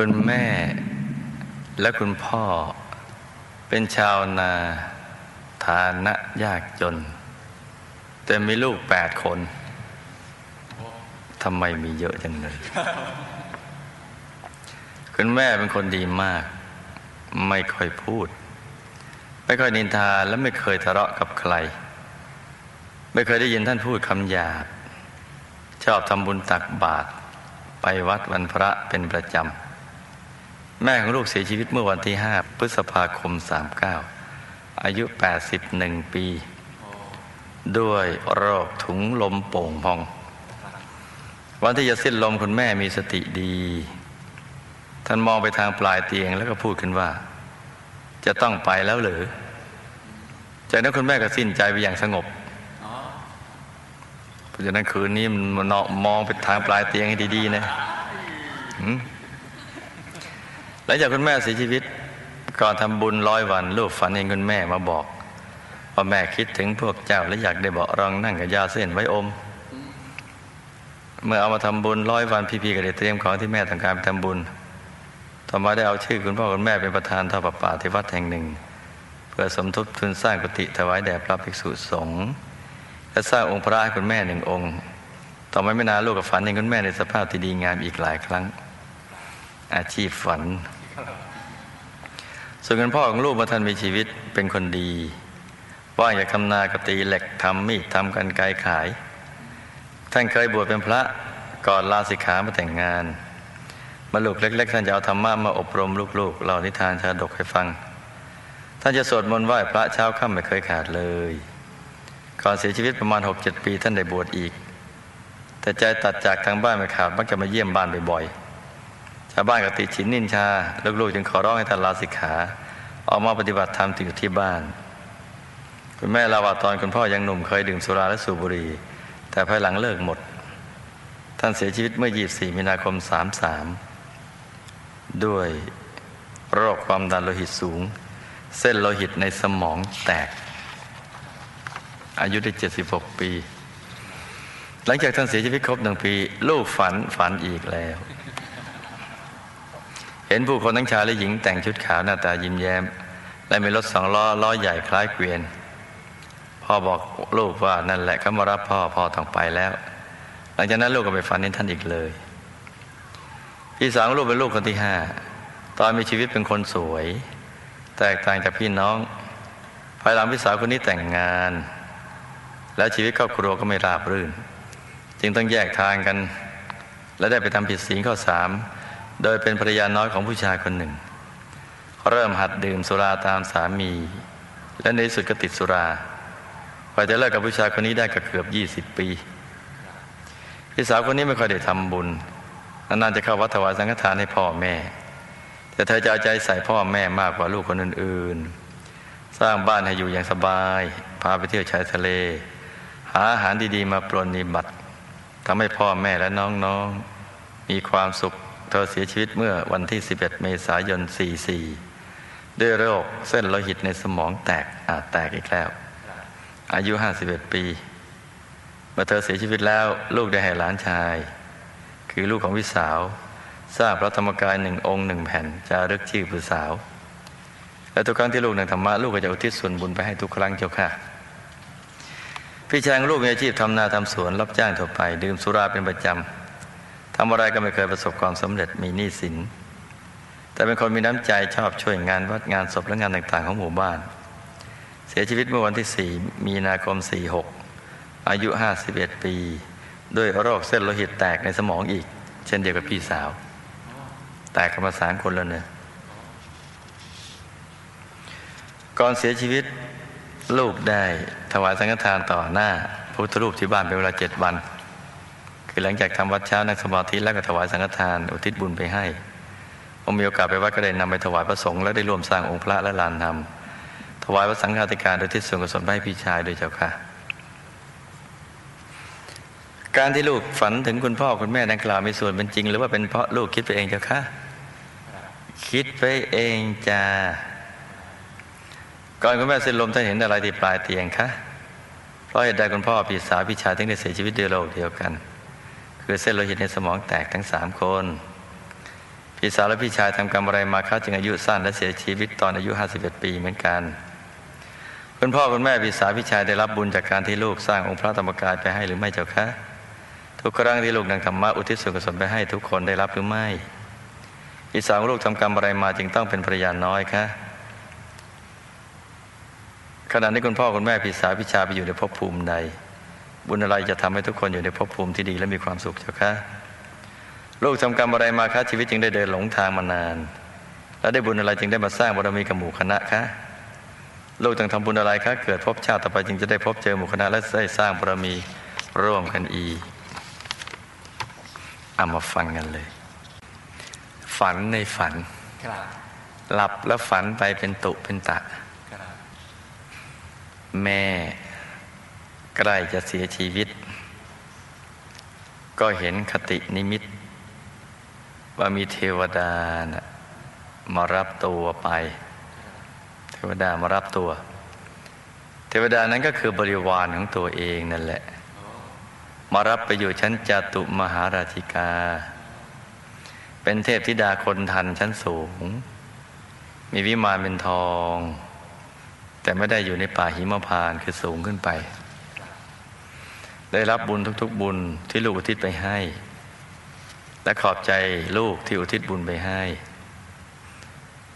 คุณแม่และคุณพ่อ เป็นชาวนาฐานะยากจน แต่มีลูกแปดคนทำไมมีเยอะจังเลย คุณแม่เป็นคนดีมาก ไม่ค่อยพูด ไม่ค่อยนินทาและไม่เคยทะเลาะกับใคร ไม่เคยได้ยินท่านพูดคำหยาบ ชอบทำบุญตักบาตรไปวัดวันพระเป็นประจำ แม่ของลูกเสียชีวิตเมื่อวันที่ 5 พฤษภาคม 39 อายุ 81 ปี ด้วยโรคถุงลมโป่งพอง วันที่จะสิ้นลมคุณแม่มีสติดี ท่านมองไปทางปลายเตียงแล้วก็พูดขึ้นว่า จะต้องไปแล้วหรือ จากนั้นคุณแม่ก็สิ้นใจไปอย่างสงบเพราะฉะนั้นคืนนี้มันมองไปทางปลายเตียงให้ดีๆนะ หลังจากคุณแม่เสียชีวิตก่อนทำบุญร้อยวัน ลูกฝันเห็นคุณแม่มาบอกว่าแม่คิดถึงพวกเจ้าและอยากได้เบาะรองนั่งกับยาเส้นไว้อม เมื่อเอามาทำบุญร้อยวันพี่ๆก็ได้เตรียมของที่แม่ต้องการไปทำบุญต่อมาได้เอาชื่อคุณพ่อคุณแม่เป็นประธานทอดประป่าที่วัดแห่งหนึ่ง เพื่อสมทบทุนสร้างกุฏิถวายแด่พระภิกษุสงฆ์และสร้างองค์พระให้คุณแม่หนึ่งองค์ ต่อมาไม่นานลูกกับฝันเห็นคุณแม่ในสภาพที่ดีงามอีกหลายครั้ง อาชีพฝัน ส่วนคุณพ่อของลูกมื่อท่านมีชีวิตเป็นคนดี ว่างอยากทำนากตีเหล็กทำมีดทำกันไกขาย ท่านเคยบวชเป็นพระก่อนลาสิกขามาแต่งงานมาลูกเล็ก ๆ ท่านจะเอาธรรมะมาอบรมลูกๆเล่านิทานชาดกให้ฟัง ท่านจะสวดมนต์ไหว้พระเช้าค่ำไม่เคยขาดเลยก่อนเสียชีวิตประมาณหกเจ็ดปีท่านได้บวชอีก แต่ใจตัดจากทางบ้านไม่ขาดมักจะมาเยี่ยมบ้านบ่อยๆ ชาวบ้านก็ติฉินนินชา ลูกๆจึงขอร้องให้ท่านลาสิกขา ออกมาปฏิบัติธรรมอยู่ที่บ้าน คุณแม่ลาวาตอนคุณพ่อยังหนุ่มเคยดื่มสุราและสูบบุหรี่ แต่ภายหลังเลิกหมด ท่านเสียชีวิตเมื่อ 24 มีนาคม 33 ด้วยโรคความดันโลหิตสูง เส้นโลหิตในสมองแตก อายุได้ 76 ปี หลังจากท่านเสียชีวิตครบหนึ่งปี ลูกฝันฝันอีกแล้ว เห็นผู้คนทั้งชายและหญิงแต่งชุดขาวหน้าตายิ้มแย้ม และมีรถสองล้อล้อใหญ่คล้ายเกวียน พ่อบอกลูกว่านั่นแหละเขามารับพ่อพ่อต้องไปแล้ว หลังจากนั้นลูกก็ไปฝันเห็นท่านอีกเลย พี่สาวลูกเป็นลูกคนที่ห้าตอนมีชีวิตเป็นคนสวย แตกต่างจากพี่น้อง ภายหลังพี่สาวคนนี้แต่งงาน แล้วชีวิตครอบครัวก็ไม่ราบรื่น จึงต้องแยกทางกัน และได้ไปทำผิดศีลข้อสาม โดยเป็นภรรยาน้อยของผู้ชายคนหนึ่ง เริ่มหัดดื่มสุราตามสามี และในสุดก็ติดสุรากว่าจะเลิกกับผู้ชายคนนี้ได้ก็เกือบยี่สิบปีพี่สาวคนนี้ไม่ค่อยได้ทำบุญนานๆจะเข้าวัดถวายสังฆทานให้พ่อแม่ แต่เธอจะเอาใจใส่พ่อแม่มากกว่าลูกคนอื่นๆ สร้างบ้านให้อยู่อย่างสบาย พาไปเที่ยวชายทะเล หาอาหารดีๆ มาปรนนิบัติทำให้พ่อแม่และน้องๆ มีความสุข เธอเสียชีวิตเมื่อวันที่ 11 เมษายน 44 ด้วยโรคเส้นโลหิตในสมองแตกอาจแตกอีกแล้ว อายุ 51 ปี เมื่อเธอเสียชีวิตแล้วลูกได้ให้หลานชาย คือลูกของพี่สาวสร้างพระธรรมกายหนึ่งองค์หนึ่งแผ่นจารึกชื่อผู้สาว และทุกครั้งที่ลูกนั่งธรรมะลูกก็จะอุทิศส่วนบุญไปให้ทุกครั้งเจ้าค่ะ พี่ชายลูกมีอาชีพทำนาทำสวนรับจ้างทั่วไป ดื่มสุราเป็นประจำ ทำอะไรก็ไม่เคยประสบความสำเร็จมีหนี้สิน แต่เป็นคนมีน้ำใจชอบช่วยงานวัดงานศพและงานต่างๆ ของหมู่บ้าน เสียชีวิตเมื่อวันที่ 4 มีนาคม 46 อายุ 51 ปี ด้วยโรคเส้นโลหิตแตกในสมองอีก เช่นเดียวกับพี่สาว แตกกันมาสามคนแล้วเนี่ยก่อนเสียชีวิตลูกได้ถวายสังฆทานต่อหน้าพระพุทธรูปที่บ้านเป็นเวลาเจ็ดวัน คือหลังจากทำวัดเช้านั่งสมาธิแล้วก็ถวายสังฆทาน อุทิศบุญไปให้ผมมีโอกาสไปวัดก็ได้นำไปถวายพระสงฆ์และได้ร่วมสร้างองค์พระและลานธรรมถวายพระสังฆาธิการโดยที่ส่วนกุศลให้พี่ชายด้วยเจ้าค่ะ การที่ลูกฝันถึงคุณพ่อคุณแม่ดังกล่าวมีส่วนเป็นจริง หรือว่าเป็นเพราะลูกคิดไปเองเจ้าค่ะคิดไปเองจ้าก่อนคุณแม่เส้นลมท่านเห็นอะไรที่ปลายเตียงคะเพราะเหตุใดคุณพ่อพี่สาวพี่ชายถึงได้เสียชีวิตเด้วยโรคเดียวกัน คือเส้นโลหิตในสมองแตกทั้งสามคน พี่สาวและพี่ชายทำกรรมอะไรมาเขาจึงอายุสั้นและเสียชีวิตตอนอายุ 51 ปีเหมือนกัน คุณพ่อคุณแม่พี่สาวพี่ชายได้รับบุญจากการที่ลูกสร้างองค์พระธรรมกายไปให้หรือไม่เจ้าคะทุกครั้งที่ลูกนังธรรมะอุทิศส่วนกุศลไปให้ทุกคนได้รับหรือไม่พี่สาวลูกทำกรรมอะไรมาจึงต้องเป็นภรรยาน้อยคะขณะนี้คุณพ่อคุณแม่พี่สาวพี่ชายไปอยู่ในภพภูมิใด บุญอะไรจะทำให้ทุกคนอยู่ในภพภูมิที่ดีและมีความสุขเจ้าคะลูกทำกรรมอะไรมาคะชีวิตจึงได้เดินหลงทางมานาน และได้บุญอะไรจึงได้มาสร้างบารมีกับหมู่คณะคะลูกต้องทำบุญอะไรคะเกิดพบชาติต่อไปจึงจะได้พบเจอหมู่คณะและได้สร้างบารมีร่วมกันอีกเอามาฟังกันเลย ฝันในฝันครับหลับแล้วฝันไปเป็นตุเป็นตะครับแม่ ใกล้จะเสียชีวิต ก็เห็นคตินิมิต ว่ามีเทวดานะมารับตัวไป เทวดามารับตัว เทวดานั้นก็คือบริวารของตัวเองนั่นแหละ มารับไปอยู่ชั้นจตุมหาราชิกา เป็นเทพธิดาคนทันชั้นสูง มีวิมานเป็นทอง แต่ไม่ได้อยู่ในป่าหิมพานคือสูงขึ้นไป ได้รับบุญทุก ๆ บุญที่ลูกอุทิศไปให้ และขอบใจลูกที่อุทิศบุญไปให้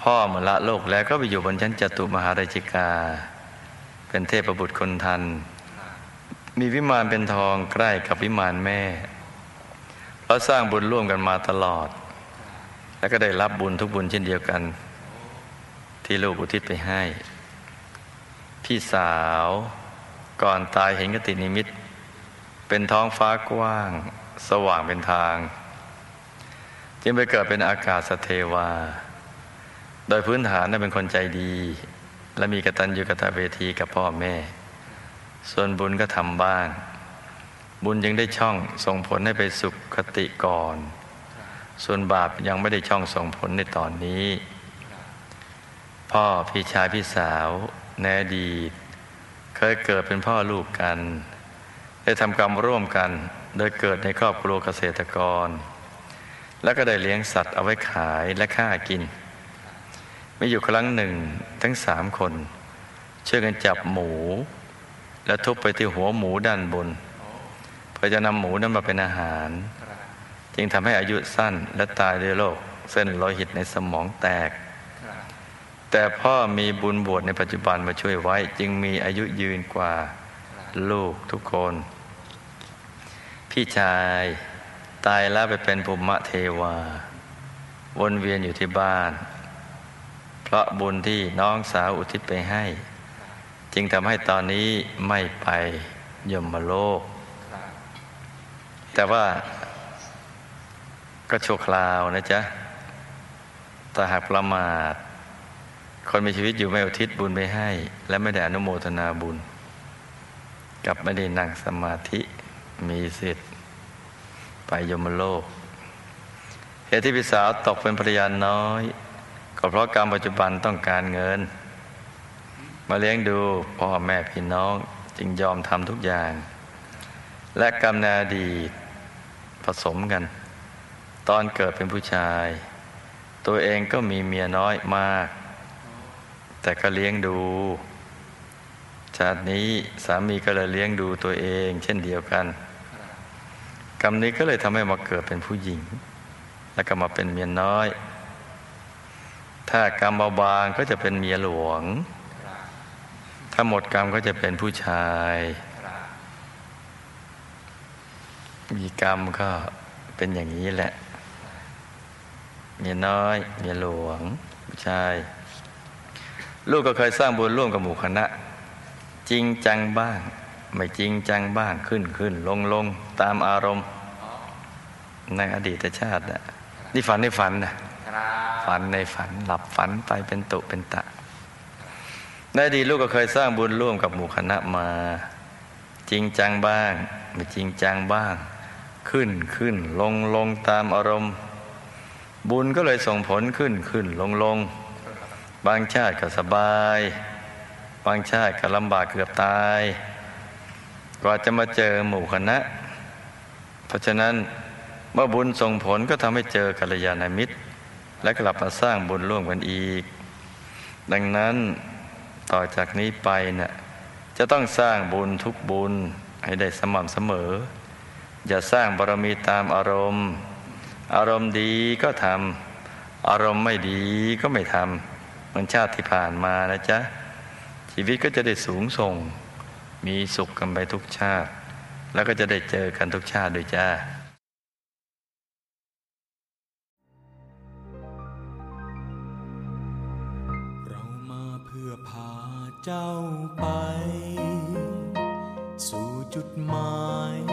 พ่อเมื่อละโลกแล้วก็ไปอยู่บนชั้นจตุมหาราชิกา เป็นเทพบุตรคนทัน มีวิมานเป็นทองใกล้กับวิมานแม่เราสร้างบุญร่วมกันมาตลอด แล้วก็ได้รับบุญทุกบุญเช่นเดียวกัน ที่ลูกอุทิศไปให้ พี่สาวก่อนตายเห็นกตินิมิต เป็นท้องฟ้ากว้าง สว่างเป็นทาง จึงไปเกิดเป็นอากาศสเทวา โดยพื้นฐานเป็นคนใจดี และมีกตัญญูกตเวทีกับพ่อแม่ ส่วนบุญก็ทำบ้าง บุญยังได้ช่องส่งผลให้ไปสุขคติก่อน ส่วนบาปยังไม่ได้ช่องส่งผลในตอนนี้ พ่อพี่ชายพี่สาวในอดีตเคยเกิดเป็นพ่อลูกกัน ได้ทำกรรมร่วมกัน โดยเกิดในครอบครัวเกษตรกร แล้วก็ได้เลี้ยงสัตว์เอาไว้ขายและฆ่ากิน มีอยู่ครั้งหนึ่งทั้งสามคน ช่วยกันจับหมู แล้วทุบไปที่หัวหมูด้านบน เพื่อจะนำหมูนั้นมาเป็นอาหาร จึงทำให้อายุสั้นและตายด้วยโรคเส้นโลหิตในสมองแตก แต่พ่อมีบุญบวชในปัจจุบันมาช่วยไว้ จึงมีอายุยืนกว่าลูกทุกคน พี่ชายตายแล้วไปเป็นภูมิเทวา วนเวียนอยู่ที่บ้าน เพราะบุญที่น้องสาวอุทิศไปให้ จึงทำให้ตอนนี้ไม่ไปยมโลก แต่ว่าก็ชั่วคราวนะจ๊ะแต่หากประมาท คนมีชีวิตอยู่ไม่อุทิศบุญไปให้ และไม่ได้อนุโมทนาบุญ กับไม่ได้นั่งสมาธิ มีสิทธิ์ ไปยมโลก เหตุที่พี่สาวตกเป็นภรรยาน้อย ก็เพราะกรรมปัจจุบันต้องการเงิน มาเลี้ยงดูพ่อแม่พี่น้องจึงยอมทำทุกอย่าง และกรรมนอดีผสมกัน ตอนเกิดเป็นผู้ชาย ตัวเองก็มีเมียน้อยมาก แต่ก็เลี้ยงดู ชาตินี้สามีก็เลยเลี้ยงดูตัวเอง เช่นเดียวกัน กรรมนี้ก็เลยทำให้มาเกิดเป็นผู้หญิง แล้วก็มาเป็นเมียน้อย ถ้ากรรมเบาบางก็จะเป็นเมียหลวง ถ้าหมดกรรมก็จะเป็นผู้ชาย มีกรรมก็เป็นอย่างนี้แหละ เมียน้อย เมียหลวง ผู้ชาย ลูกก็เคยสร้างบุญร่วมกับหมู่คณะ จริงจังบ้าง ไม่จริงจังบ้างขึ้นขึ้นลงลงตามอารมณ์อ๋อในอดีตชาตินะนี่ฝันในฝันนะครับฝันในฝันหลับฝันไปเป็นตุเป็นตะในอดีตลูกก็เคยสร้างบุญร่วมกับหมู่คณะมา จริงจังบ้าง ไม่จริงจังบ้าง ขึ้นขึ้นลงลงตามอารมณ์ บุญก็เลยส่งผลขึ้นขึ้นลงลงบางชาติก็สบาย บางชาติก็ลำบากเกือบตาย กว่าจะมาเจอหมู่คณะ เพราะฉะนั้นเมื่อบุญส่งผลก็ทำให้เจอกัลยาณมิตร และกลับมาสร้างบุญร่วมกันอีก ดังนั้นต่อจากนี้ไปนะ่ะจะต้องสร้างบุญทุกบุญให้ได้สม่ำเสมอ อย่าสร้างบารมีตามอารมณ์ อารมณ์ดีก็ทำอารมณ์ไม่ดีก็ไม่ทำเหมือนชาติที่ผ่านมานะจ๊ะ ชีวิตก็จะได้สูงส่ง มีสุขกันไปทุกชาติ แล้วก็จะได้เจอกันทุกชาติด้วยจ้าเรามาเพื่อพาเจ้าไป สู่จุดหมาย